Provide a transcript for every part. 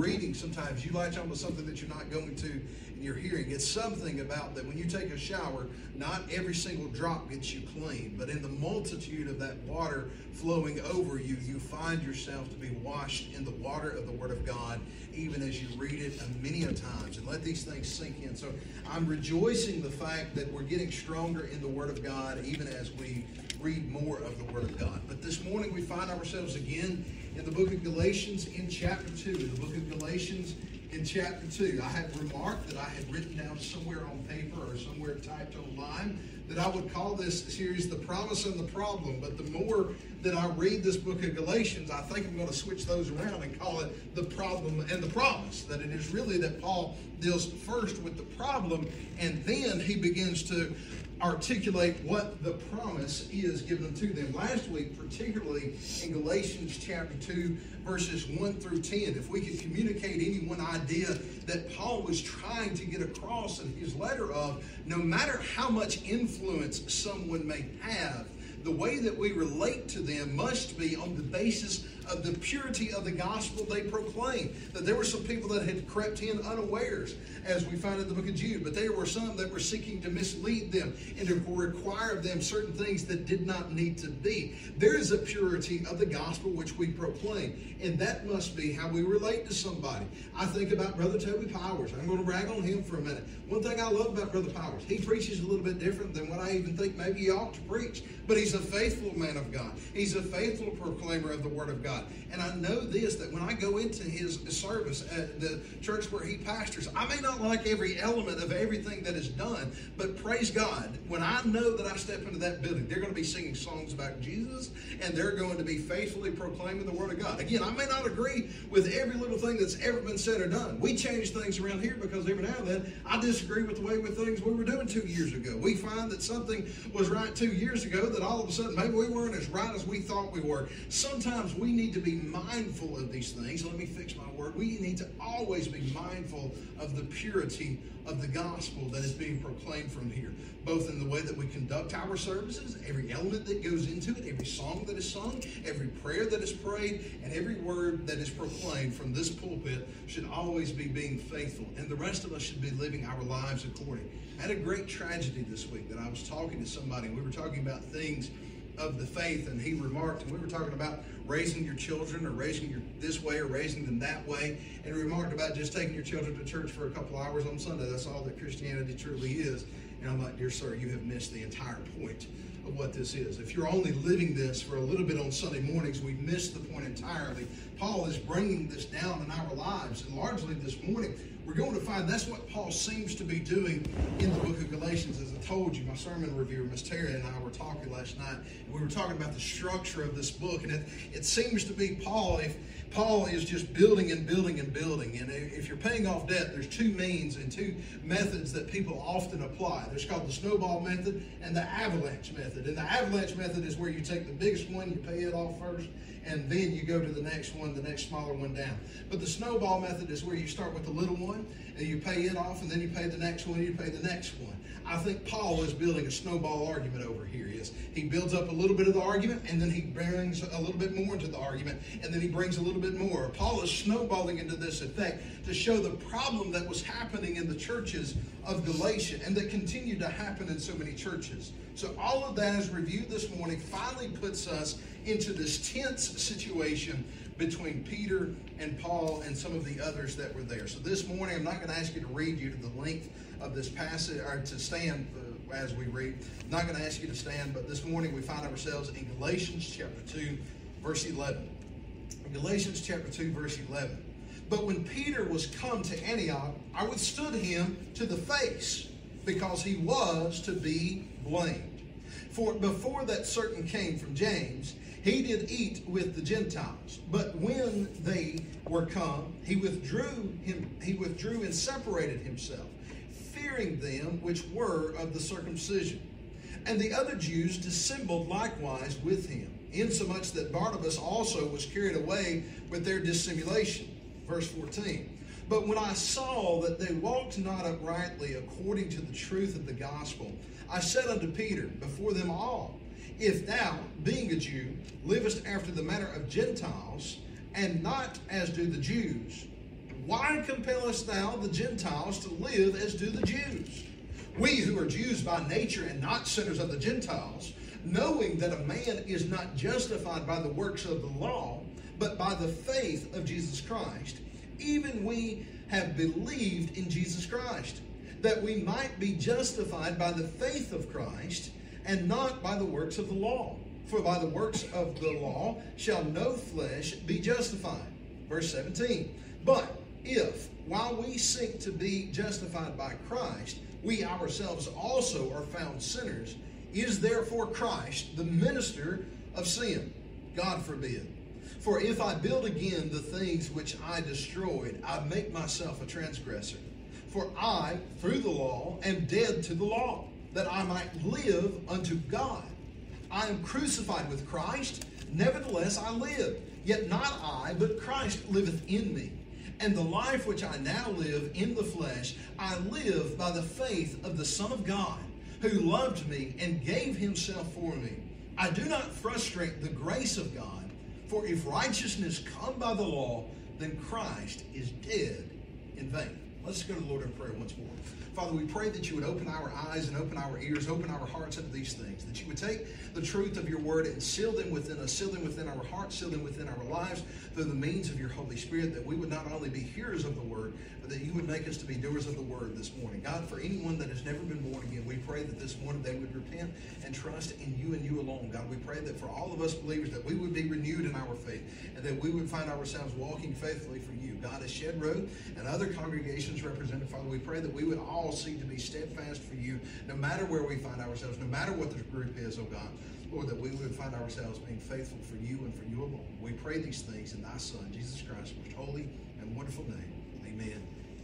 reading, sometimes you latch onto something that you're not going to in your hearing. It's something about that when you take a shower, not every single drop gets you clean, but in the multitude of that water flowing over you, you find yourself to be washed in the water of the Word of God, even as you read it many a times. And let these things sink in. So I'm rejoicing the fact that we're getting stronger in the Word of God, even as we read more of the Word of God. But this morning we find ourselves again in the book of Galatians in chapter 2. The book of Galatians in chapter 2. I had remarked that I had written down somewhere on paper or somewhere typed online that I would call this series The Promise and the Problem. But the more that I read this book of Galatians, I think I'm going to switch those around and call it The Problem and the Promise. That it is really that Paul deals first with the problem and then he begins to articulate what the promise is given to them. Last week, particularly in Galatians chapter 2, verses 1 through 10, if we could communicate any one idea that Paul was trying to get across in his letter of no matter how much influence someone may have, the way that we relate to them must be on the basis of the purity of the gospel they proclaim. That there were some people that had crept in unawares, as we find in the book of Jude, but there were some that were seeking to mislead them and to require of them certain things that did not need to be. There is a purity of the gospel which we proclaim, and that must be how we relate to somebody. I think about Brother Toby Powers. I'm going to brag on him for a minute. One thing I love about Brother Powers, he preaches a little bit different than what I even think maybe he ought to preach, but he's a faithful man of God. He's a faithful proclaimer of the Word of God. God. And I know this that when I go into his service at the church where he pastors, I may not like every element of everything that is done, but praise God, when I know that I step into that building, they're going to be singing songs about Jesus and they're going to be faithfully proclaiming the Word of God. Again, I may not agree with every little thing that's ever been said or done. We change things around here because every now and then I disagree with the way with things we were doing two years ago. We find that something was right two years ago that all of a sudden maybe we weren't as right as we thought we were. Sometimes we need to be mindful of these things. Let me fix my word. We need to always be mindful of the purity of the gospel that is being proclaimed from here, both in the way that we conduct our services, every element that goes into it, every song that is sung, every prayer that is prayed, and every word that is proclaimed from this pulpit should always be being faithful. And the rest of us should be living our lives according. I had a great tragedy this week that I was talking to somebody, and we were talking about things of the faith, and he remarked, and we were talking about raising your children or raising your this way or raising them that way, and remarked about just taking your children to church for a couple hours on Sunday. That's all that Christianity truly is. And I'm like, dear sir, you have missed the entire point of what this is. If you're only living this for a little bit on Sunday mornings, we've missed the point entirely. Paul is bringing this down in our lives, and largely this morning, we're going to find that's what Paul seems to be doing in the book of Galatians. As I told you, my sermon reviewer, Miss Terry, and I were talking last night, and we were talking about the structure of this book, and it, it seems to be Paul, if Paul is just building and building and building. And if you're paying off debt, there's two means and two methods that people often apply. There's called the snowball method and the avalanche method. And the avalanche method is where you take the biggest one, you pay it off first, and then you go to the next one, the next smaller one down. But the snowball method is where you start with the little one and you pay it off, and then you pay the next one, you pay the next one. I think Paul is building a snowball argument over here. Is he builds up a little bit of the argument, and then he brings a little bit more into the argument, and then he brings a little bit more. Paul is snowballing into this effect to show the problem that was happening in the churches of Galatia and that continued to happen in so many churches. So all of that is reviewed this morning finally puts us into this tense situation between Peter and Paul and some of the others that were there. So this morning, I'm not going to ask you to read you to the length of this passage or to stand uh, as we read. I'm not going to ask you to stand, but this morning we find ourselves in Galatians chapter 2, verse 11. Galatians chapter 2, verse 11. But when Peter was come to Antioch, I withstood him to the face because he was to be blamed. For before that certain came from James, he did eat with the Gentiles, but when they were come, he withdrew him. He withdrew and separated himself, fearing them which were of the circumcision. And the other Jews dissembled likewise with him, insomuch that Barnabas also was carried away with their dissimulation. Verse 14. But when I saw that they walked not uprightly according to the truth of the gospel, I said unto Peter before them all, if thou, being a Jew, livest after the manner of Gentiles, and not as do the Jews, Why compellest thou the Gentiles to live as do the Jews? We who are Jews by nature and not sinners of the Gentiles, knowing that a man is not justified by the works of the law, but by the faith of Jesus Christ, even we have believed in Jesus Christ, that we might be justified by the faith of Christ and not by the works of the law. For by the works of the law shall no flesh be justified. Verse 17. But if, while we seek to be justified by Christ, we ourselves also are found sinners, is therefore Christ the minister of sin? God forbid. For if I build again the things which I destroyed, I make myself a transgressor. For I, through the law, am dead to the law, that I might live unto God. I am crucified with Christ, nevertheless I live. Yet not I, but Christ liveth in me. And the life which I now live in the flesh, I live by the faith of the Son of God, who loved me and gave himself for me. I do not frustrate the grace of God, for if righteousness come by the law, then Christ is dead in vain. Let's go to the Lord in prayer once more. Father, we pray that you would open our eyes and open our ears, open our hearts into these things, that you would take the truth of your word and seal them within us, seal them within our hearts, seal them within our lives through the means of your Holy Spirit, that we would not only be hearers of the word, but that you would make us to be doers of the word this morning. God, for anyone that has never been born again, we pray that this morning they would repent and trust in you and you alone. God, we pray that for all of us believers, that we would be renewed in our faith and that we would find ourselves walking faithfully for you. God, as Shedd Road and other congregations represented, Father, we pray that we would all seek to be steadfast for you, no matter where we find ourselves, no matter what the group is, oh God. Lord, that we would find ourselves being faithful for you and for you alone. We pray these things in thy Son, Jesus Christ, most holy and wonderful name. Amen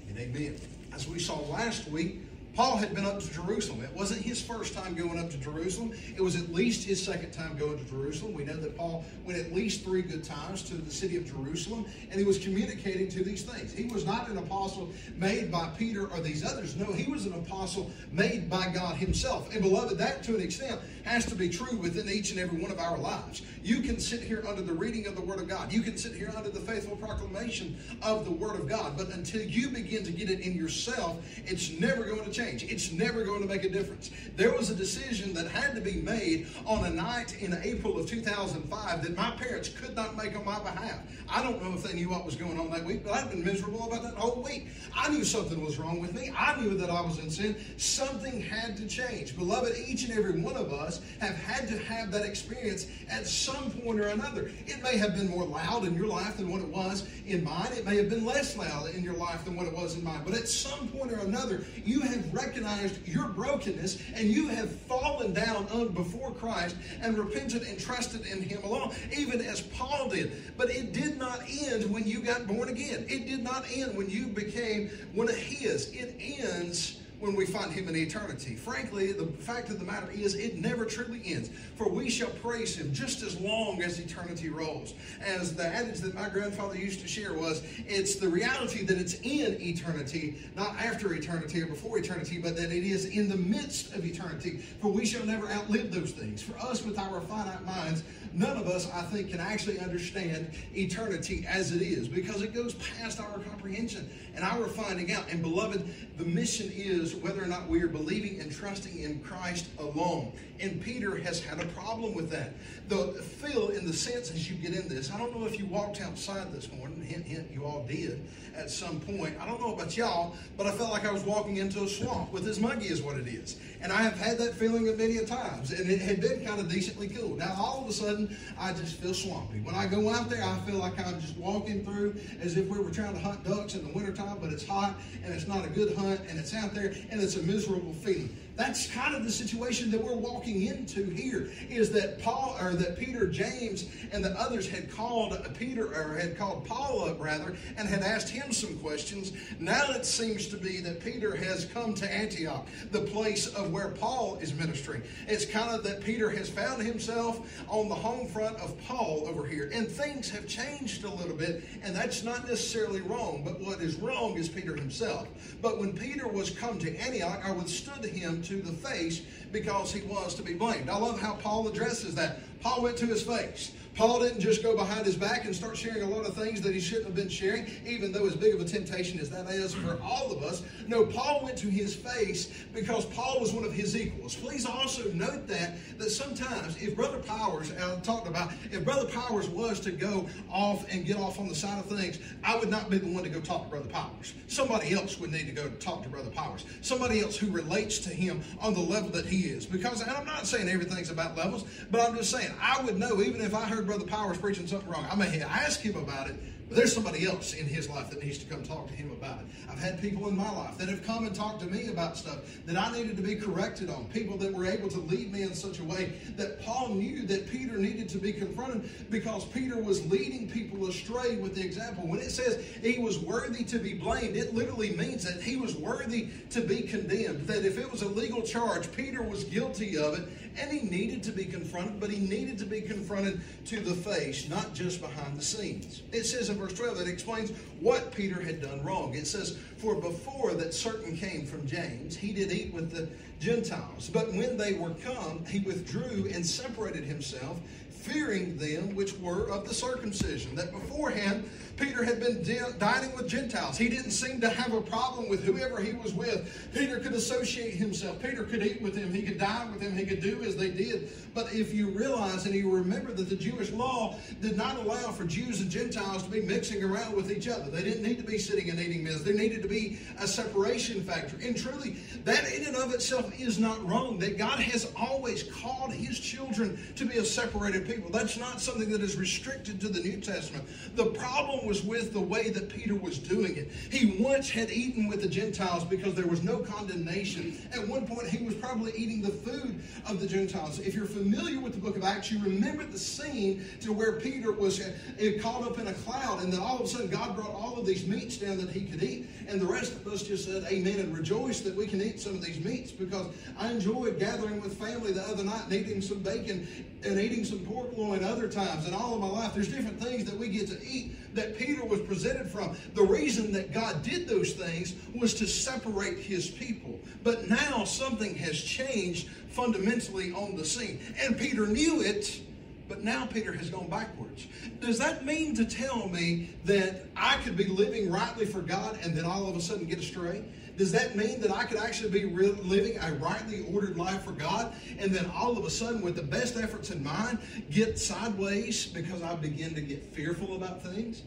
and amen. As we saw last week, Paul had been up to Jerusalem. It wasn't his first time going up to Jerusalem. It was at least his second time going to Jerusalem. We know that Paul went at least three good times to the city of Jerusalem, and he was communicating to these things. He was not an apostle made by Peter or these others. No, he was an apostle made by God himself. And beloved, that to an extent has to be true within each and every one of our lives. You can sit here under the reading of the Word of God. You can sit here under the faithful proclamation of the Word of God. But until you begin to get it in yourself, it's never going to change. It's never going to make a difference. There was a decision that had to be made on a night in April of 2005 that my parents could not make on my behalf. I don't know if they knew what was going on that week, but I've been miserable about that whole week. I knew something was wrong with me. I knew that I was in sin. Something had to change. Beloved, each and every one of us have had to have that experience at some point or another. It may have been more loud in your life than what it was in mine. It may have been less loud in your life than what it was in mine. But at some point or another, you have recognized your brokenness and you have fallen down before Christ and repented and trusted in Him alone, even as Paul did. But it did not end when you got born again. It did not end when you became one of His. It ends when we find him in eternity. Frankly, the fact of the matter is, it never truly ends. For we shall praise him just as long as eternity rolls. As the adage that my grandfather used to share was, it's the reality that it's in eternity, not after eternity or before eternity, but that it is in the midst of eternity. For we shall never outlive those things. For us, with our finite minds, none of us, I think, can actually understand eternity as it is because it goes past our comprehension and our finding out. And beloved, the mission is whether or not we are believing and trusting in Christ alone. And Peter has had a problem with that. The feel in the sense as you get in this, I don't know if you walked outside this morning, hint, hint, you all did at some point. I don't know about y'all, but I felt like I was walking into a swamp with as muggy as what it is. And I have had that feeling of many a times, and it had been kind of decently cool. Now all of a sudden, I just feel swampy. When I go out there, I feel like I'm just walking through as if we were trying to hunt ducks in the wintertime, but it's hot and it's not a good hunt, and it's out there and it's a miserable feeling. That's kind of the situation that we're walking into here is that Paul or that Peter, James, and the others had called uh, Peter or had called Paul up rather and had asked him some questions. Now it seems to be that Peter has come to Antioch, the place of where Paul is ministering. It's kind of that Peter has found himself on the home front of Paul over here. And things have changed a little bit, and that's not necessarily wrong, but what is wrong is Peter himself. But when Peter was come to Antioch, I withstood him to the face because he was to be blamed. I love how Paul addresses that. Paul went to his face. Paul didn't just go behind his back and start sharing a lot of things that he shouldn't have been sharing, even though as big of a temptation as that is for all of us. No, Paul went to his face because Paul was one of his equals. Please also note that that sometimes if Brother Powers, I talked about, if Brother Powers was to go off and get off on the side of things, I would not be the one to go talk to Brother Powers. Somebody else would need to go talk to Brother Powers. Somebody else who relates to him on the level that he is. Because, and I'm not saying everything's about levels, but I'm just saying I would know even if I heard Brother Powers preaching something wrong. I may ask him about it, but there's somebody else in his life that needs to come talk to him about it. I've had people in my life that have come and talked to me about stuff that I needed to be corrected on. People that were able to lead me in such a way that Paul knew that Peter needed to be confronted because Peter was leading people astray with the example. When it says he was worthy to be blamed, it literally means that he was worthy to be condemned. That if it was a legal charge, Peter was guilty of it and he needed to be confronted, but he needed to be confronted to the face, not just behind the scenes. It says in verse 12 that explains what Peter had done wrong. It says, For before that certain came from James, he did eat with the Gentiles. But when they were come, he withdrew and separated himself, fearing them which were of the circumcision. That beforehand, Peter had been dining with Gentiles. He didn't seem to have a problem with whoever he was with. Peter could associate himself. Peter could eat with him. He could dine with him. He could do as they did. But if you realize and you remember that the Jewish law did not allow for Jews and Gentiles to be mixing around with each other, they didn't need to be sitting and eating meals. There needed to be a separation factor. And truly, that in and of itself is not wrong. That God has always called his children to be a separated people. That's not something that is restricted to the New Testament. The problem was with the way that Peter was doing it. He once had eaten with the Gentiles because there was no condemnation. At one point, he was probably eating the food of the Gentiles. If you're familiar with the book of Acts, you remember the scene to where Peter was uh, caught up in a cloud, and then all of a sudden, God brought all of these meats down that he could eat. And the rest of us just said, Amen, and rejoice that we can eat some of these meats because I enjoyed gathering with family the other night and eating some bacon and eating some pork loin other times. And all of my life, there's different things that we get to eat Peter was presented from. The reason that God did those things was to separate his people. But now something has changed fundamentally on the scene. And Peter knew it, but now Peter has gone backwards. Does that mean to tell me that I could be living rightly for God and then all of a sudden get astray? Does that mean that I could actually be living a rightly ordered life for God and then all of a sudden, with the best efforts in mind, get sideways because I begin to get fearful about things?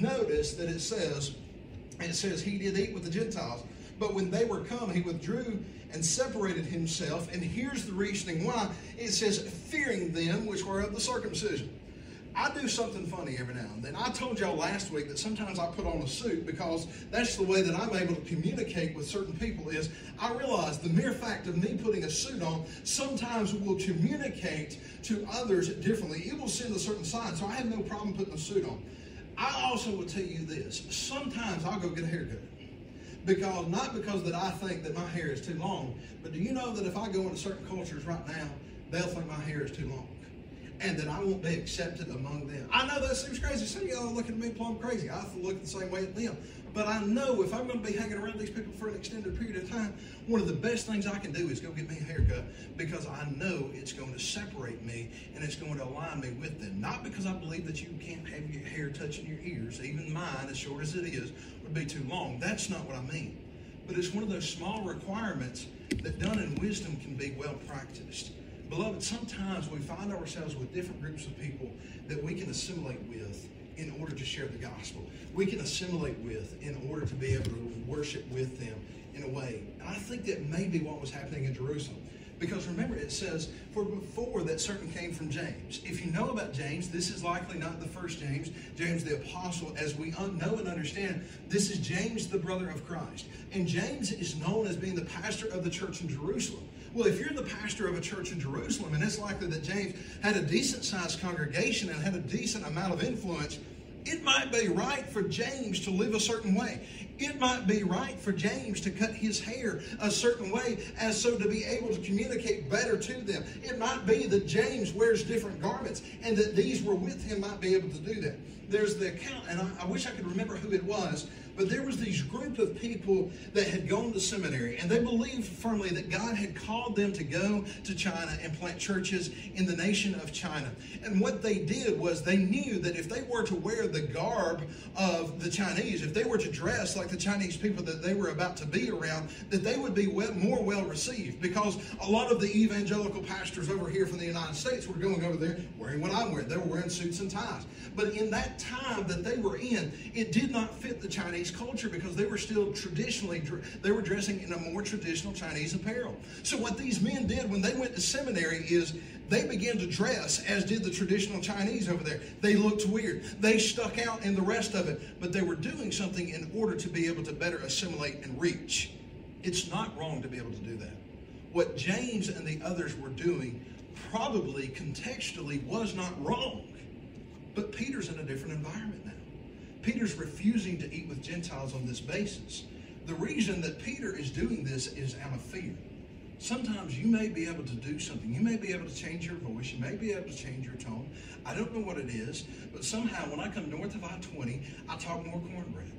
Notice that it says, it says he did eat with the Gentiles. But when they were come, he withdrew and separated himself. And here's the reasoning why. It says, fearing them which were of the circumcision. I do something funny every now and then. I told y'all last week that sometimes I put on a suit because that's the way that I'm able to communicate with certain people is I realize the mere fact of me putting a suit on sometimes will communicate to others differently. It will send a certain sign. So I have no problem putting a suit on. I also will tell you this. Sometimes I'll go get a haircut. Because not because that I think that my hair is too long, but do you know that if I go into certain cultures right now, they'll think my hair is too long and that I won't be accepted among them. I know that seems crazy. Some of y'all are looking at me plumb crazy. I look the same way at them. But I know if I'm going to be hanging around these people for an extended period of time, one of the best things I can do is go get me a haircut because I know it's going to separate me and it's going to align me with them. Not because I believe that you can't have your hair touching your ears, even mine, as short as it is, would be too long. That's not what I mean. But it's one of those small requirements that done in wisdom can be well practiced. Beloved, sometimes we find ourselves with different groups of people that we can assimilate with in order to share the gospel. We can assimilate with in order to be able to worship with them in a way. And I think that may be what was happening in Jerusalem. Because remember, it says, for before that certain came from James. If you know about James, this is likely not the first James, James the apostle. As we know and understand, this is James, the brother of Christ. And James is known as being the pastor of the church in Jerusalem. Well, if you're the pastor of a church in Jerusalem, and it's likely that James had a decent sized congregation and had a decent amount of influence, it might be right for James to live a certain way. It might be right for James to cut his hair a certain way as so to be able to communicate better to them. It might be that James wears different garments and that these were with him might be able to do that. There's the account, and I, I wish I could remember who it was, But there was these group of people that had gone to seminary and they believed firmly that God had called them to go to China and plant churches in the nation of China. And what they did was they knew that if they were to wear the garb of the Chinese, if they were to dress like the Chinese people that they were about to be around, that they would be more well received because a lot of the evangelical pastors over here from the United States were going over there wearing what I'm wearing. They were wearing suits and ties. But in that time that they were in, it did not fit the Chinese culture because they were still traditionally, they were dressing in a more traditional Chinese apparel. So what these men did when they went to seminary is they began to dress as did the traditional Chinese over there. They looked weird. They stuck out in the rest of it, but they were doing something in order to be able to better assimilate and reach. It's not wrong to be able to do that. What James and the others were doing probably contextually was not wrong. But Peter's in a different environment now. Peter's refusing to eat with Gentiles on this basis. The reason that Peter is doing this is out of fear. Sometimes you may be able to do something. You may be able to change your voice. You may be able to change your tone. I don't know what it is, but somehow when I come north of I 20, I talk more cornbread.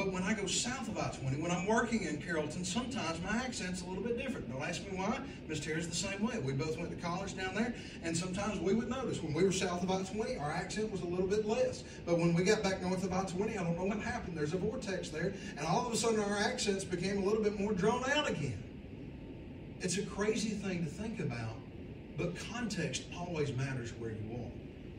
But when I go south of I-20, when I'm working in Carrollton, sometimes my accent's a little bit different. Don't ask me why. Miss Terry's the same way. We both went to college down there, and sometimes we would notice when we were south of I-20, our accent was a little bit less. But when we got back north of I-20, I don't know what happened. There's a vortex there, and all of a sudden our accents became a little bit more drawn out again. It's a crazy thing to think about, but context always matters where you are.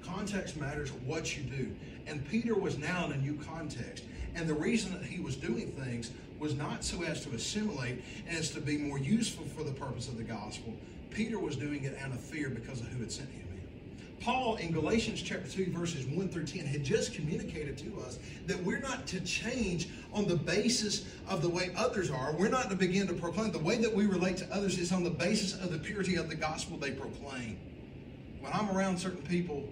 Context matters what you do. And Peter was now in a new context. And the reason that he was doing things was not so as to assimilate as to be more useful for the purpose of the gospel. Peter was doing it out of fear because of who had sent him. Paul in Galatians chapter 2 verses 1 through 10 had just communicated to us that we're not to change on the basis of the way others are. We're not to begin to proclaim. The way that we relate to others is on the basis of the purity of the gospel they proclaim. When I'm around certain people,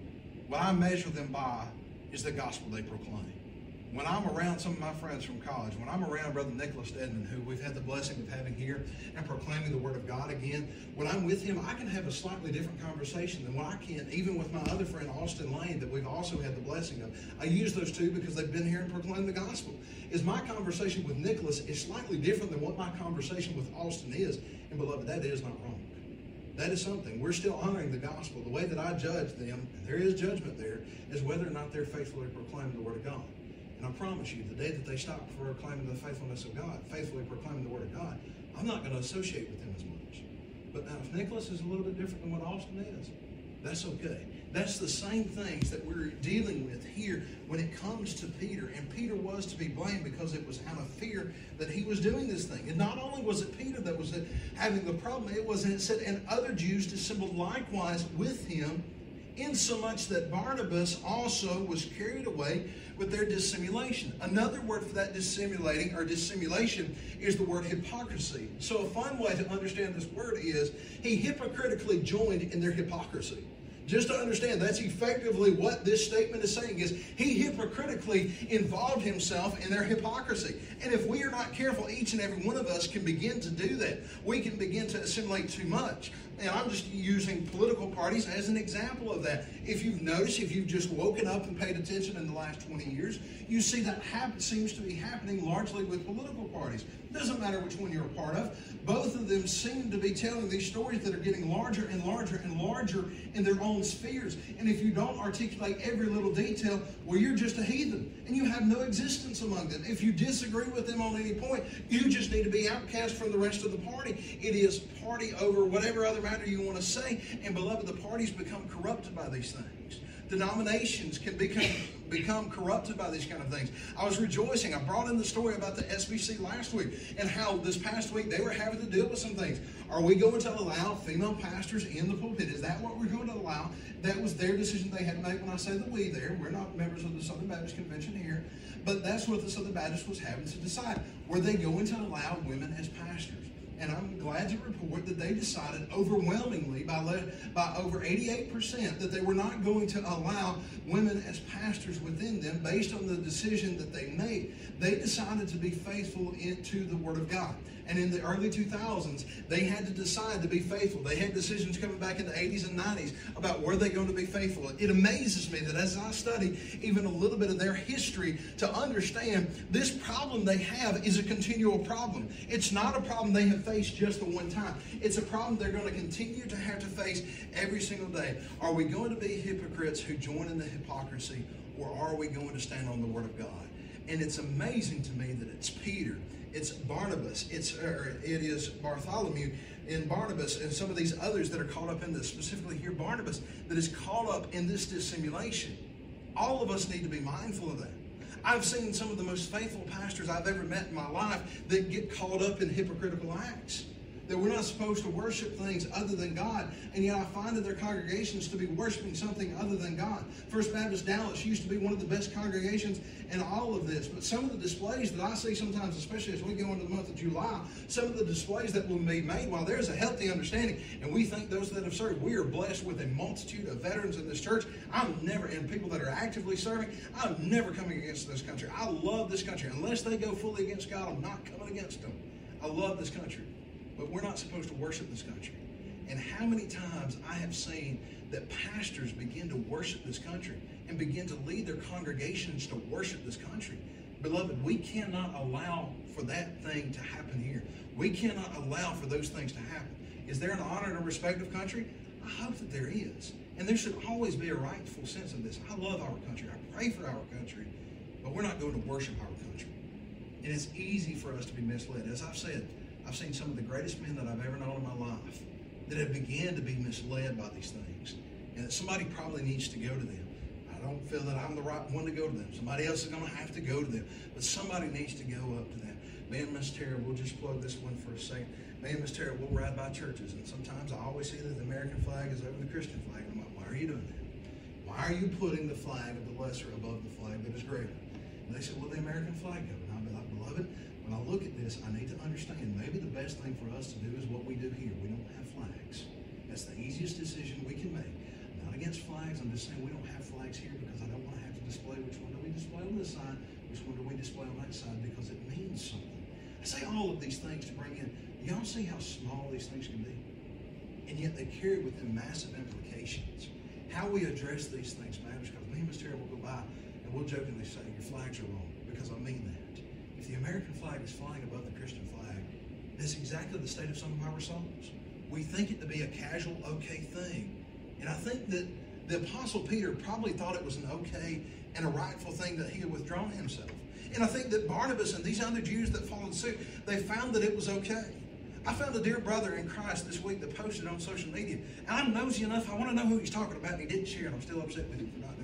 what I measure them by is the gospel they proclaim when I'm around some of my friends from college, when I'm around Brother Nicholas Stedman, who we've had the blessing of having here and proclaiming the Word of God again, when I'm with him, I can have a slightly different conversation than what I can, even with my other friend, Austin Lane, that we've also had the blessing of. I use those two because they've been here and proclaimed the gospel. Is my conversation with Nicholas is slightly different than what my conversation with Austin is. And beloved, that is not wrong. That is something. We're still honoring the gospel. The way that I judge them, and there is judgment there, is whether or not they're faithfully proclaiming the Word of God. And I promise you, the day that they stop proclaiming the faithfulness of God, faithfully proclaiming the Word of God, I'm not going to associate with them as much. But now, if Nicholas is a little bit different than what Austin is, that's okay. That's the same things that we're dealing with here when it comes to Peter. And Peter was to be blamed because it was out of fear that he was doing this thing. And not only was it Peter that was having the problem, it was, it said, and other Jews dissembled likewise with him, insomuch that Barnabas also was carried away with their dissimulation. Another word for that dissimulating or dissimulation is the word hypocrisy. So a fun way to understand this word is he hypocritically joined in their hypocrisy. Just to understand, that's effectively what this statement is saying is he hypocritically involved himself in their hypocrisy. And if we are not careful, each and every one of us can begin to do that. We can begin to assimilate too much. And I'm just using political parties as an example of that. If you've noticed, if you've just woken up and paid attention in the last 20 years, you see that happen, seems to be happening largely with political parties. It doesn't matter which one you're a part of. Both of them seem to be telling these stories that are getting larger and larger and larger in their own spheres. And if you don't articulate every little detail, well, you're just a heathen and you have no existence among them. If you disagree with them on any point, you just need to be outcast from the rest of the party. It is party over whatever other matter you want to say. And beloved, the parties become corrupted by these things denominations can become become corrupted by these kind of things. I was rejoicing. I brought in the story about the SBC last week and how this past week they were having to deal with some things. Are we going to allow female pastors in the pulpit? Is that what we're going to allow? That was their decision they had to make. When I say the we there, we're not members of the Southern Baptist Convention here, but that's what the Southern Baptist was having to decide. Were they going to allow women as pastors? And I'm glad to report that they decided overwhelmingly, by, by over 88%, that they were not going to allow women as pastors within them based on the decision that they made. They decided to be faithful into the Word of God. And in the early 2000s, they had to decide to be faithful. They had decisions coming back in the 80s and 90s about were they going to be faithful. It amazes me that as I study even a little bit of their history to understand this problem they have is a continual problem. It's not a problem they have faced just the one time. It's a problem they're going to continue to have to face every single day. Are we going to be hypocrites who join in the hypocrisy or are we going to stand on the Word of God? And it's amazing to me that it's Peter it's Barnabas, it's or it is Bartholomew and Barnabas and some of these others that are caught up in this, specifically here Barnabas, that is caught up in this dissimulation. All of us need to be mindful of that. I've seen some of the most faithful pastors I've ever met in my life that get caught up in hypocritical acts that we're not supposed to worship things other than God. And yet I find that their congregations to be worshiping something other than God. First Baptist Dallas used to be one of the best congregations in all of this. But some of the displays that I see sometimes, especially as we go into the month of July, some of the displays that will be made while there's a healthy understanding, and we think those that have served, we are blessed with a multitude of veterans in this church. I'm never, and people that are actively serving, I'm never coming against this country. I love this country. Unless they go fully against God, I'm not coming against them. I love this country. But we're not supposed to worship this country. And how many times I have seen that pastors begin to worship this country and begin to lead their congregations to worship this country. Beloved, we cannot allow for that thing to happen here. We cannot allow for those things to happen. Is there an honor and a respect of country? I hope that there is. And there should always be a rightful sense of this. I love our country. I pray for our country. But we're not going to worship our country. And it's easy for us to be misled. As I've said, I've seen some of the greatest men that I've ever known in my life that have began to be misled by these things. And that somebody probably needs to go to them. I don't feel that I'm the right one to go to them. Somebody else is going to have to go to them. But somebody needs to go up to them. Man, Miss Tara, we'll just plug this one for a second. Man, Miss Tara, we'll ride by churches. And sometimes I always see that the American flag is over the Christian flag. And I'm like, why are you doing that? Why are you putting the flag of the lesser above the flag that is greater? And they said, well, the American flag. And I'll be like, beloved, when I look at this, I need to understand maybe the best thing for us to do is what we do here. We don't have flags. That's the easiest decision we can make. Not against flags. I'm just saying we don't have flags here because I don't want to have to display which one do we display on this side, which one do we display on that side because it means something. I say all of these things to bring in. Y'all see how small these things can be? And yet they carry with them massive implications. How we address these things matters because me and Miss Terry will go by and we'll jokingly say, your flags are wrong because I mean that the American flag is flying above the Christian flag, that's exactly the state of some of our souls. We think it to be a casual, okay thing. And I think that the Apostle Peter probably thought it was an okay and a rightful thing that he had withdrawn himself. And I think that Barnabas and these other Jews that followed suit, they found that it was okay. I found a dear brother in Christ this week that posted on social media. And I'm nosy enough, I want to know who he's talking about, and he didn't share and I'm still upset with him for not.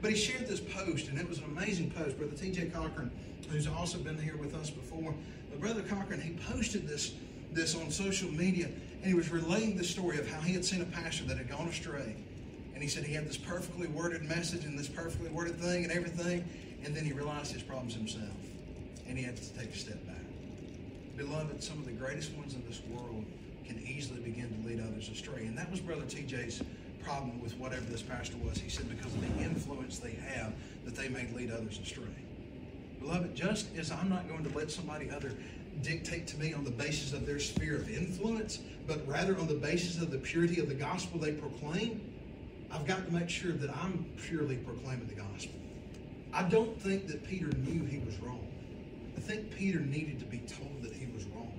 But he shared this post, and it was an amazing post. Brother T.J. Cochran who's also been here with us before. But Brother Cochran, he posted this, this on social media, and he was relaying the story of how he had seen a pastor that had gone astray. And he said he had this perfectly worded message and this perfectly worded thing and everything, and then he realized his problems himself, and he had to take a step back. Beloved, some of the greatest ones in this world can easily begin to lead others astray. And that was Brother TJ's problem with whatever this pastor was. He said because of the influence they have, that they may lead others astray. Beloved, just as I'm not going to let somebody other dictate to me on the basis of their sphere of influence, but rather on the basis of the purity of the gospel they proclaim, I've got to make sure that I'm purely proclaiming the gospel. I don't think that Peter knew he was wrong. I think Peter needed to be told that he was wrong.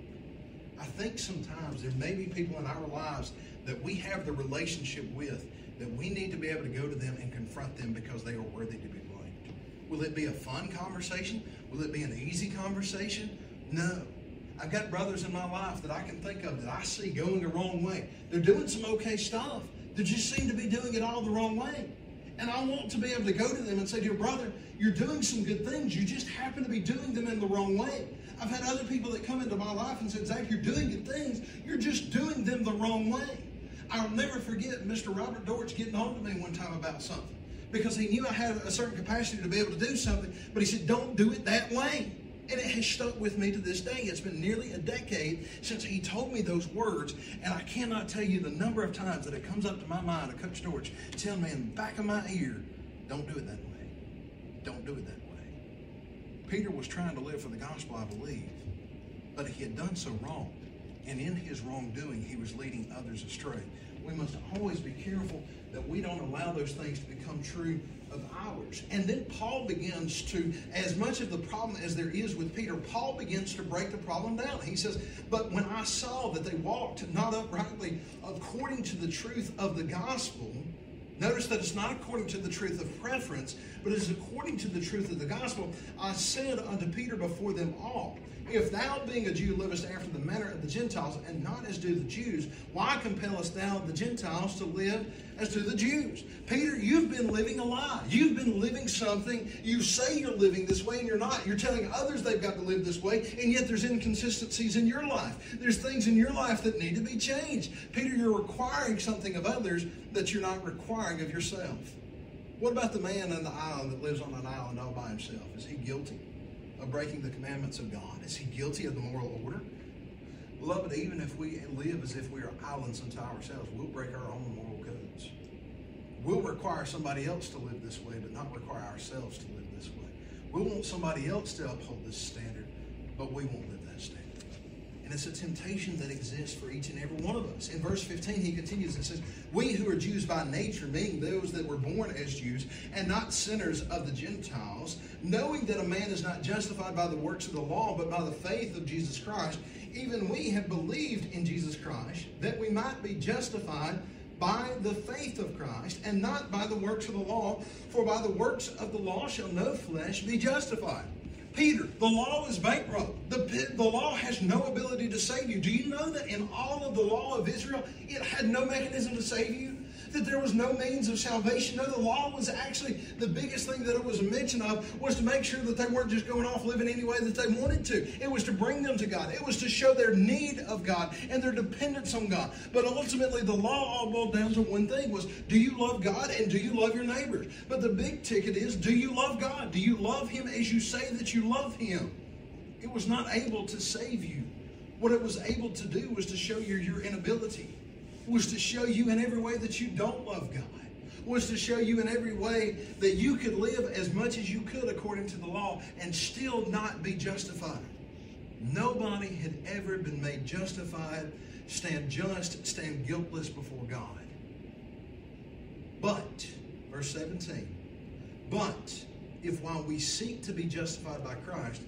I think sometimes there may be people in our lives that we have the relationship with that we need to be able to go to them and confront them because they are worthy to be blamed. Will it be a fun conversation? Will it be an easy conversation? No. I've got brothers in my life that I can think of that I see going the wrong way. They're doing some okay stuff. They just seem to be doing it all the wrong way. And I want to be able to go to them and say, Dear brother, you're doing some good things. You just happen to be doing them in the wrong way. I've had other people that come into my life and said, Zach, you're doing good things. You're just doing them the wrong way. I'll never forget Mr. Robert Dortch getting on to me one time about something because he knew I had a certain capacity to be able to do something, but he said, don't do it that way. And it has stuck with me to this day. It's been nearly a decade since he told me those words, and I cannot tell you the number of times that it comes up to my mind, a Coach George telling me in the back of my ear, don't do it that way. Don't do it that way. Peter was trying to live for the gospel, I believe, but he had done so wrong. And in his wrongdoing, he was leading others astray. We must always be careful that we don't allow those things to become true of ours. And then Paul begins to, as much of the problem as there is with Peter, Paul begins to break the problem down. He says, But when I saw that they walked not uprightly according to the truth of the gospel, Notice that it's not according to the truth of preference, but it is according to the truth of the gospel. I said unto Peter before them all, if thou, being a Jew, livest after the manner of the Gentiles, and not as do the Jews, why compellest thou the Gentiles to live as do the Jews? Peter, you've been living a lie. You've been living something. You say you're living this way, and you're not. You're telling others they've got to live this way, and yet there's inconsistencies in your life. There's things in your life that need to be changed. Peter, you're requiring something of others that you're not requiring of yourself. What about the man on the island that lives on an island all by himself? Is he guilty? Of breaking the commandments of God? Is he guilty of the moral order? Beloved, even if we live as if we are islands unto ourselves, we'll break our own moral codes. We'll require somebody else to live this way, but not require ourselves to live this way. We'll want somebody else to uphold this standard, but we won't live. And it's a temptation that exists for each and every one of us. In verse 15, he continues and says, We who are Jews by nature, being those that were born as Jews, and not sinners of the Gentiles, knowing that a man is not justified by the works of the law, but by the faith of Jesus Christ, even we have believed in Jesus Christ, that we might be justified by the faith of Christ, and not by the works of the law, for by the works of the law shall no flesh be justified. Peter, the law is bankrupt. The, the law has no ability to save you. Do you know that in all of the law of Israel, it had no mechanism to save you? That there was no means of salvation. No, the law was actually the biggest thing that it was a mention of was to make sure that they weren't just going off living any way that they wanted to. It was to bring them to God. It was to show their need of God and their dependence on God. But ultimately, the law all boiled down to one thing was, do you love God and do you love your neighbors? But the big ticket is, do you love God? Do you love Him as you say that you love Him? It was not able to save you. What it was able to do was to show you your inability was to show you in every way that you don't love God, was to show you in every way that you could live as much as you could according to the law and still not be justified. Nobody had ever been made justified, stand just, stand guiltless before God. But, verse 17, but if while we seek to be justified by Christ,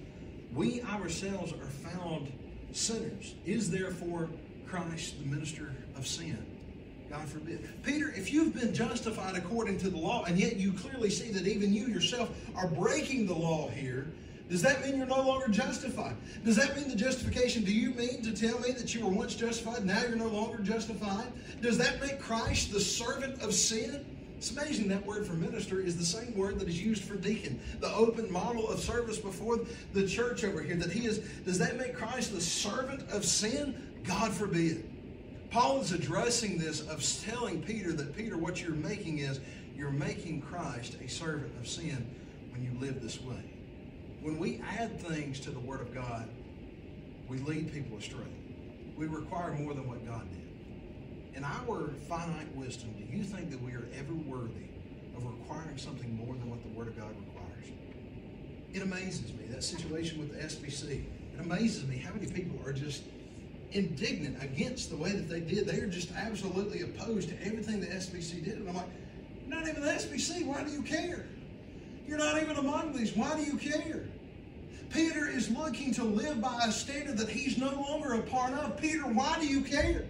we ourselves are found sinners, is therefore Christ the minister of sin. God forbid. Peter, if you've been justified according to the law, and yet you clearly see that even you yourself are breaking the law here, does that mean you're no longer justified? Does that mean the justification? Do you mean to tell me that you were once justified, now you're no longer justified? Does that make Christ the servant of sin? It's amazing that word for minister is the same word that is used for deacon. The open model of service before the church over here. That he is, does that make Christ the servant of sin? God forbid. Paul is addressing this of telling Peter that, Peter, what you're making is you're making Christ a servant of sin when you live this way. When we add things to the Word of God, we lead people astray. We require more than what God did. In our finite wisdom, do you think that we are ever worthy of requiring something more than what the Word of God requires? It amazes me, that situation with the SBC. It amazes me how many people are just indignant against the way that they did. They are just absolutely opposed to everything the SBC did. And I'm like, not even the SBC. Why do you care? You're not even among these. Why do you care? Peter is looking to live by a standard that he's no longer a part of. Peter, why do you care?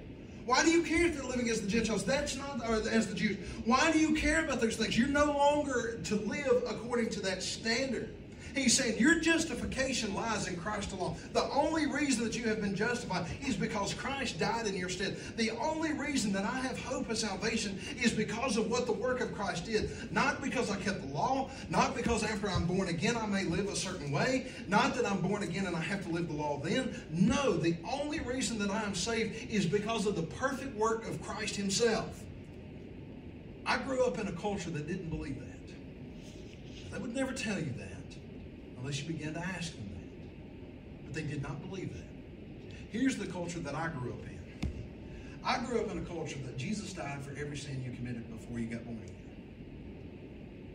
Why do you care if they're living as the Gentiles? That's not or as the Jews. Why do you care about those things? You're no longer to live according to that standard. He's saying your justification lies in Christ alone. The only reason that you have been justified is because Christ died in your stead. The only reason that I have hope of salvation is because of what the work of Christ did. Not because I kept the law, not because after I'm born again I may live a certain way, not that I'm born again and I have to live the law then. No, the only reason that I am saved is because of the perfect work of Christ Himself. I grew up in a culture that didn't believe that. They would never tell you that unless you begin to ask them that. But they did not believe that. Here's the culture that I grew up in. I grew up in a culture that Jesus died for every sin you committed before you got born again.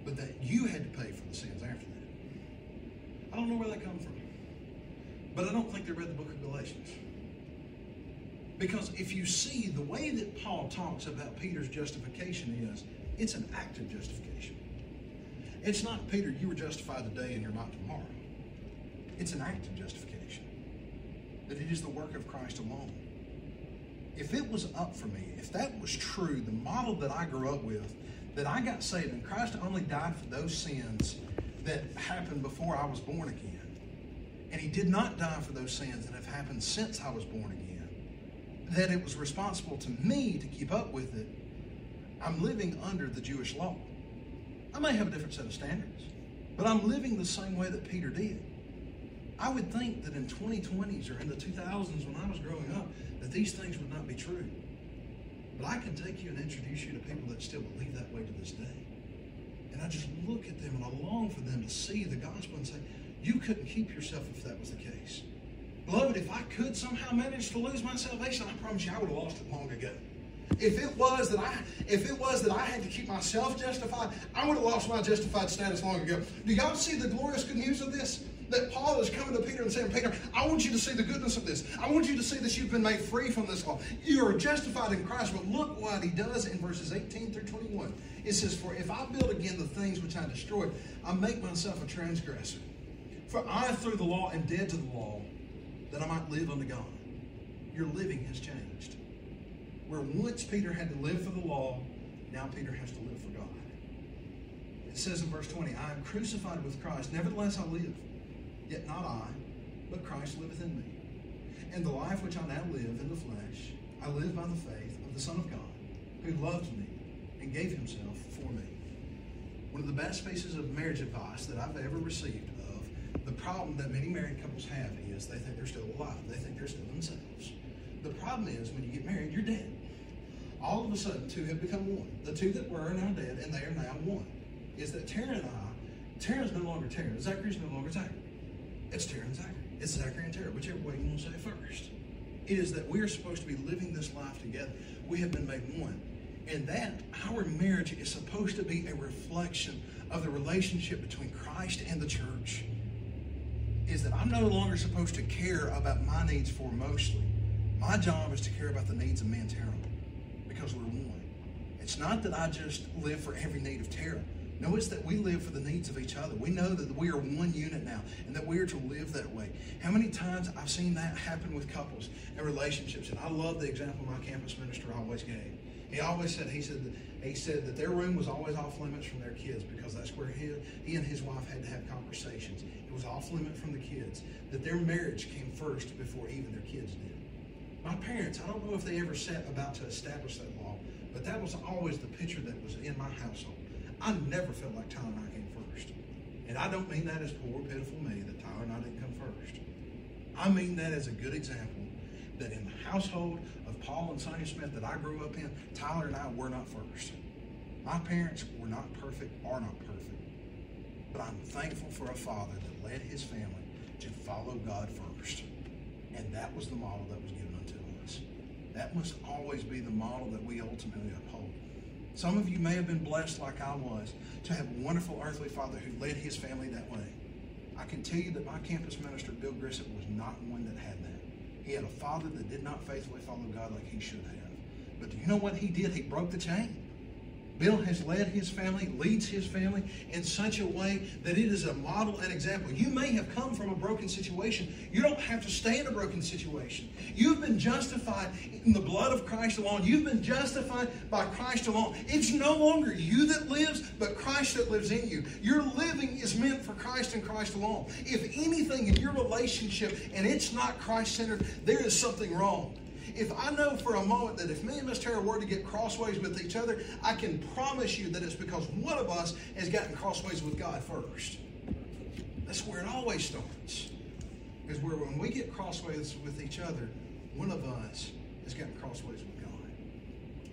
But that you had to pay for the sins after that. I don't know where that comes from. But I don't think they read the book of Galatians. Because if you see the way that Paul talks about Peter's justification is, it's an act of justification. It's not, Peter, you were justified today and you're not tomorrow. It's an act of justification. That it is the work of Christ alone. If it was up for me, if that was true, the model that I grew up with, that I got saved and Christ only died for those sins that happened before I was born again. And he did not die for those sins that have happened since I was born again that it was responsible to me to keep up with it, I'm living under the Jewish law. I may have a different set of standards, but I'm living the same way that Peter did. I would think that in 2020s or in the 2000s when I was growing up, that these things would not be true. But I can take you and introduce you to people that still believe that way to this day. And I just look at them and I long for them to see the gospel and say, you couldn't keep yourself if that was the case. Beloved, if I could somehow manage to lose my salvation, I promise you I would have lost it long ago. If it was that I if it was that I had to keep myself justified, I would have lost my justified status long ago. Do y'all see the glorious good news of this? That Paul is coming to Peter and saying, Peter, I want you to see the goodness of this. I want you to see that you've been made free from this law. You are justified in Christ. But look what he does in verses 18 through 21. It says, For if I build again the things which I destroyed, I make myself a transgressor. For I, through the law, am dead to the law that I might live unto God. Your living has changed. Where once Peter had to live for the law, now Peter has to live for God. It says in verse 20, I am crucified with Christ, nevertheless I live. Yet not I, but Christ liveth in me. And the life which I now live in the flesh, I live by the faith of the Son of God, who loved me and gave himself for me. One of the best pieces of marriage advice that I've ever received of the problem that many married couples have is they think they're still alive. They think they're still themselves. The problem is when you get married, you're dead. All of a sudden, two have become one. The two that were are now dead, and they are now one. Is that Tara and I, Tara's no longer Tara. Zachary's no longer Zachary. It's Tara and Zachary. It's Zachary and Tara, whichever way you want to say first. It is that we are supposed to be living this life together. We have been made one. And that our marriage is supposed to be a reflection of the relationship between Christ and the church is that I'm no longer supposed to care about my needs for mostly. My job is to care about the needs of man Tara because we're one. It's not that I just live for every need of Tara. No, it's that we live for the needs of each other. We know that we are one unit now and that we are to live that way. How many times I've seen that happen with couples and relationships, and I love the example my campus minister always gave. He always said, he said, that, he said that their room was always off limits from their kids because that's where he, he and his wife had to have conversations. It was off limit from the kids. That their marriage came first before even their kids did. My parents, I don't know if they ever set about to establish that law, but that was always the picture that was in my household. I never felt like Tyler and I came first. And I don't mean that as poor, pitiful me that Tyler and I didn't come first. I mean that as a good example that in the household of Paul and Sonia Smith that I grew up in, Tyler and I were not first. My parents were not perfect, are not perfect. But I'm thankful for a father that led his family to follow God first. And that was the model that was given. That must always be the model that we ultimately uphold. Some of you may have been blessed like I was to have a wonderful earthly father who led his family that way. I can tell you that my campus minister, Bill Grissett, was not one that had that. He had a father that did not faithfully follow God like he should have. But do you know what he did? He broke the chain. Bill has led his family, leads his family in such a way that it is a model and example. You may have come from a broken situation. You don't have to stay in a broken situation. You've been justified in the blood of Christ alone. You've been justified by Christ alone. It's no longer you that lives, but Christ that lives in you. Your living is meant for Christ and Christ alone. If anything in your relationship and it's not Christ centered, there is something wrong if I know for a moment that if me and Miss Tara were to get crossways with each other, I can promise you that it's because one of us has gotten crossways with God first. That's where it always starts. Is where when we get crossways with each other, one of us has gotten crossways with God.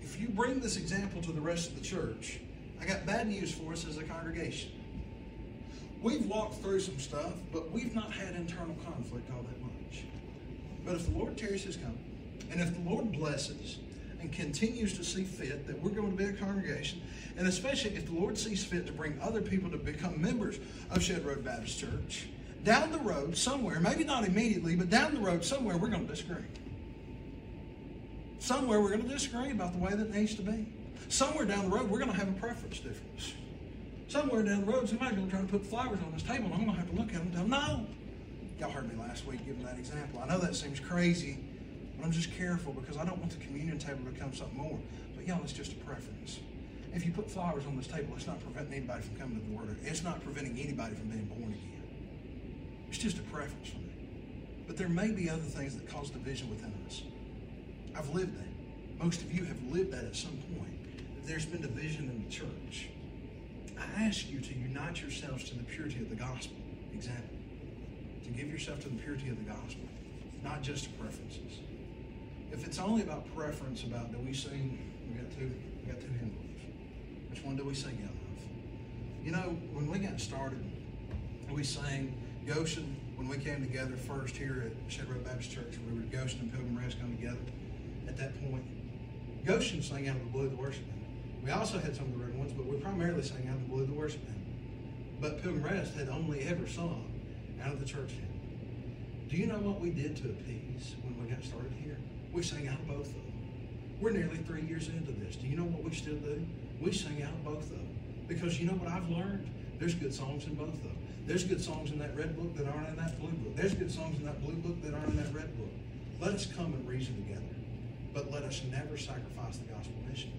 If you bring this example to the rest of the church, I got bad news for us as a congregation. we've walked through some stuff, but we've not had internal conflict all that much. But if the Lord tarries his coming, and if the Lord blesses and continues to see fit that we're going to be a congregation, and especially if the Lord sees fit to bring other people to become members of Shedd Road Baptist Church, down the road somewhere, maybe not immediately, but down the road somewhere, we're going to disagree. Somewhere we're going to disagree about the way that it needs to be. Somewhere down the road, we're going to have a preference difference. Somewhere down the road, somebody's going to try to put flowers on this table, and I'm going to have to look at them and tell them, no. Y'all heard me last week giving that example. I know that seems crazy, I'm just careful because I don't want the communion table to become something more. But y'all, it's just a preference. If you put flowers on this table, it's not preventing anybody from coming to the Word. It's not preventing anybody from being born again. It's just a preference for me. But there may be other things that cause division within us. I've lived that. Most of you have lived that at some point. There's been division in the church. I ask you to unite yourselves to the purity of the gospel. Example. To give yourself to the purity of the gospel, not just to preferences. If it's only about preference, about do we sing, we got two, we got two hymn books. Which one do we sing out of? You know, when we got started, we sang Goshen when we came together first here at Shedd Road Baptist Church. We were Goshen and Pilgrim Rest come together at that point. Goshen sang out of the blue of the worship band. We also had some of the red ones, but we primarily sang out of the blue of the worship band. But Pilgrim Rest had only ever sung out of the church hymn. Do you know what we did to appease when we got started here? We sang out both of them. We're nearly three years into this. Do you know what we still do? We sing out both of them. Because you know what I've learned? There's good songs in both of them. There's good songs in that red book that aren't in that blue book. There's good songs in that blue book that aren't in that red book. Let us come and reason together. But let us never sacrifice the gospel mission.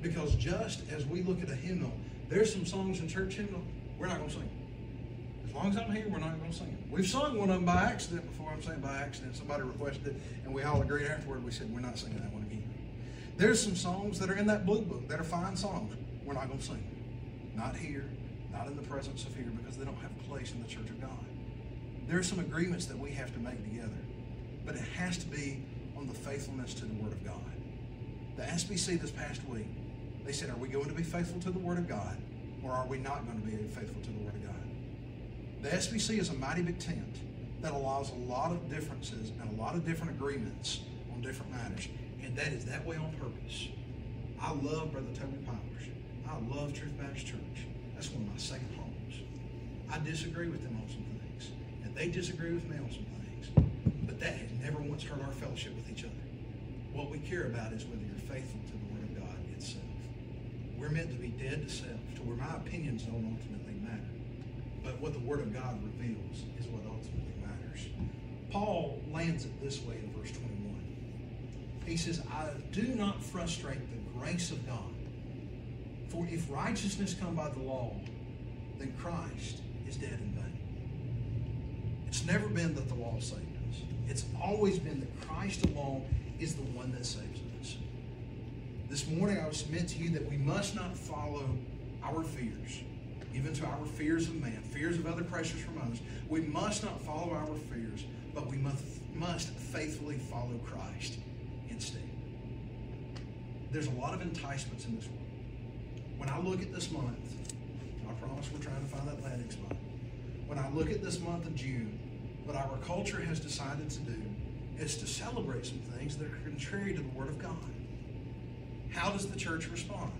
Because just as we look at a hymnal, there's some songs in church hymnal we're not going to sing. As long as I'm here, we're not going to sing it. We've sung one of them by accident before. I'm saying by accident. Somebody requested it, and we all agreed afterward. We said we're not singing that one again. There's some songs that are in that blue book that are fine songs. We're not going to sing. them. Not here, not in the presence of here, because they don't have a place in the church of God. There are some agreements that we have to make together, but it has to be on the faithfulness to the Word of God. The SBC this past week, they said, Are we going to be faithful to the Word of God, or are we not going to be faithful to the Word of God? The SBC is a mighty big tent that allows a lot of differences and a lot of different agreements on different matters, and that is that way on purpose. I love Brother Toby Powers. I love Truth Baptist Church. That's one of my second homes. I disagree with them on some things, and they disagree with me on some things, but that has never once hurt our fellowship with each other. What we care about is whether you're faithful to the Word of God itself. We're meant to be dead to self, to where my opinions don't ultimately what the Word of God reveals is what ultimately matters. Paul lands it this way in verse 21. He says, I do not frustrate the grace of God. For if righteousness come by the law, then Christ is dead in vain. It's never been that the law saved us. It's always been that Christ alone is the one that saves us. This morning I would submit to you that we must not follow our fears, even to our fears of man, fears of other pressures from others. We must not follow our fears, but we must, must faithfully follow Christ instead. There's a lot of enticements in this world. When I look at this month, I promise we're trying to find that landing spot. When I look at this month of June, what our culture has decided to do is to celebrate some things that are contrary to the Word of God. How does the church respond?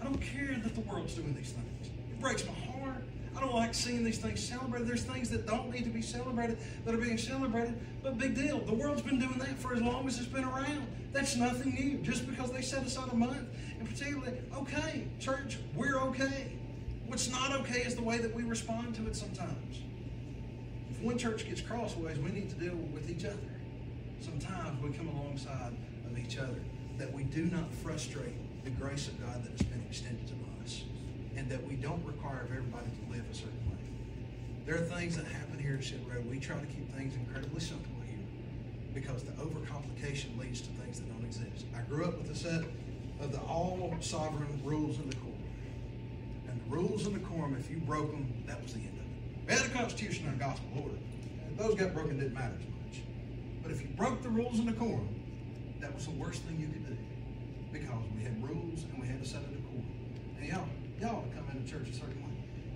I don't care that the world's doing these things. Breaks my heart. I don't like seeing these things celebrated. There's things that don't need to be celebrated that are being celebrated, but big deal. The world's been doing that for as long as it's been around. That's nothing new. Just because they set aside a month, and particularly, okay, church, we're okay. What's not okay is the way that we respond to it sometimes. If one church gets crossways, we need to deal with each other. Sometimes we come alongside of each other that we do not frustrate the grace of God that has been extended to us, and that we don't require of everybody to live a certain way. There are things that happen here at Shedd Road. We try to keep things incredibly simple here because the overcomplication leads to things that don't exist. I grew up with a set of the all sovereign rules in the court. And the rules in the decorum, if you broke them, that was the end of it. We had a constitution and a gospel order. Those got broken didn't matter as much. But if you broke the rules in the decorum, that was the worst thing you could do. Because we had rules and we had a set of. And y'all, y'all ought to come into church a certain way.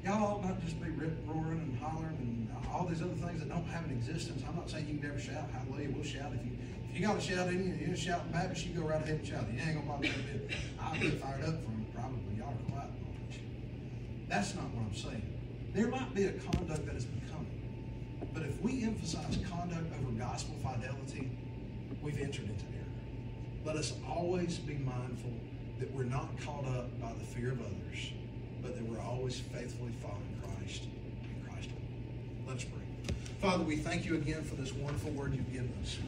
Y'all ought not just be rip roaring and hollering and all these other things that don't have an existence. I'm not saying you can never shout hallelujah. We'll shout if you if you got to shout in you. You're shouting Baptist. You go right ahead and shout. You ain't gonna bother me a bit. I'll get fired up from probably. Y'all are quiet. That's not what I'm saying. There might be a conduct that is becoming, but if we emphasize conduct over gospel fidelity, we've entered into error. Let us always be mindful that we're not caught up by the fear of others, but that we're always faithfully following Christ and Christ alone. Let us pray. Father, we thank you again for this wonderful word you've given us.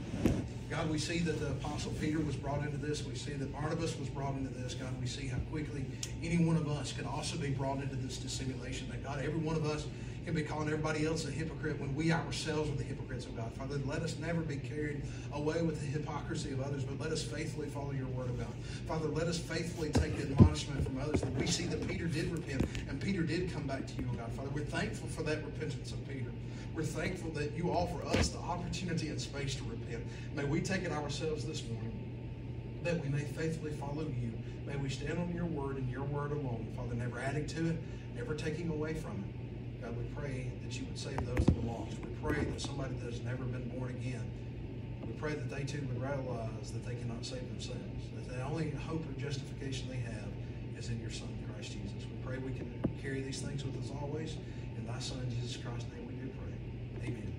God, we see that the Apostle Peter was brought into this. We see that Barnabas was brought into this. God, we see how quickly any one of us can also be brought into this dissimulation. That God, every one of us can be calling everybody else a hypocrite when we ourselves are the hypocrites of God. Father, let us never be carried away with the hypocrisy of others, but let us faithfully follow your word of God. Father, let us faithfully take the admonishment from others that we see that Peter did repent and Peter did come back to you, oh God. Father, we're thankful for that repentance of Peter. We're thankful that you offer us the opportunity and space to repent. May we take it ourselves this morning that we may faithfully follow you. May we stand on your word and your word alone, Father, never adding to it, never taking away from it. God, we pray that you would save those that are lost. We pray that somebody that has never been born again, we pray that they too would realize that they cannot save themselves, that the only hope of justification they have is in your Son, Christ Jesus. We pray we can carry these things with us always. In thy Son, Jesus Christ's name, we do pray. Amen.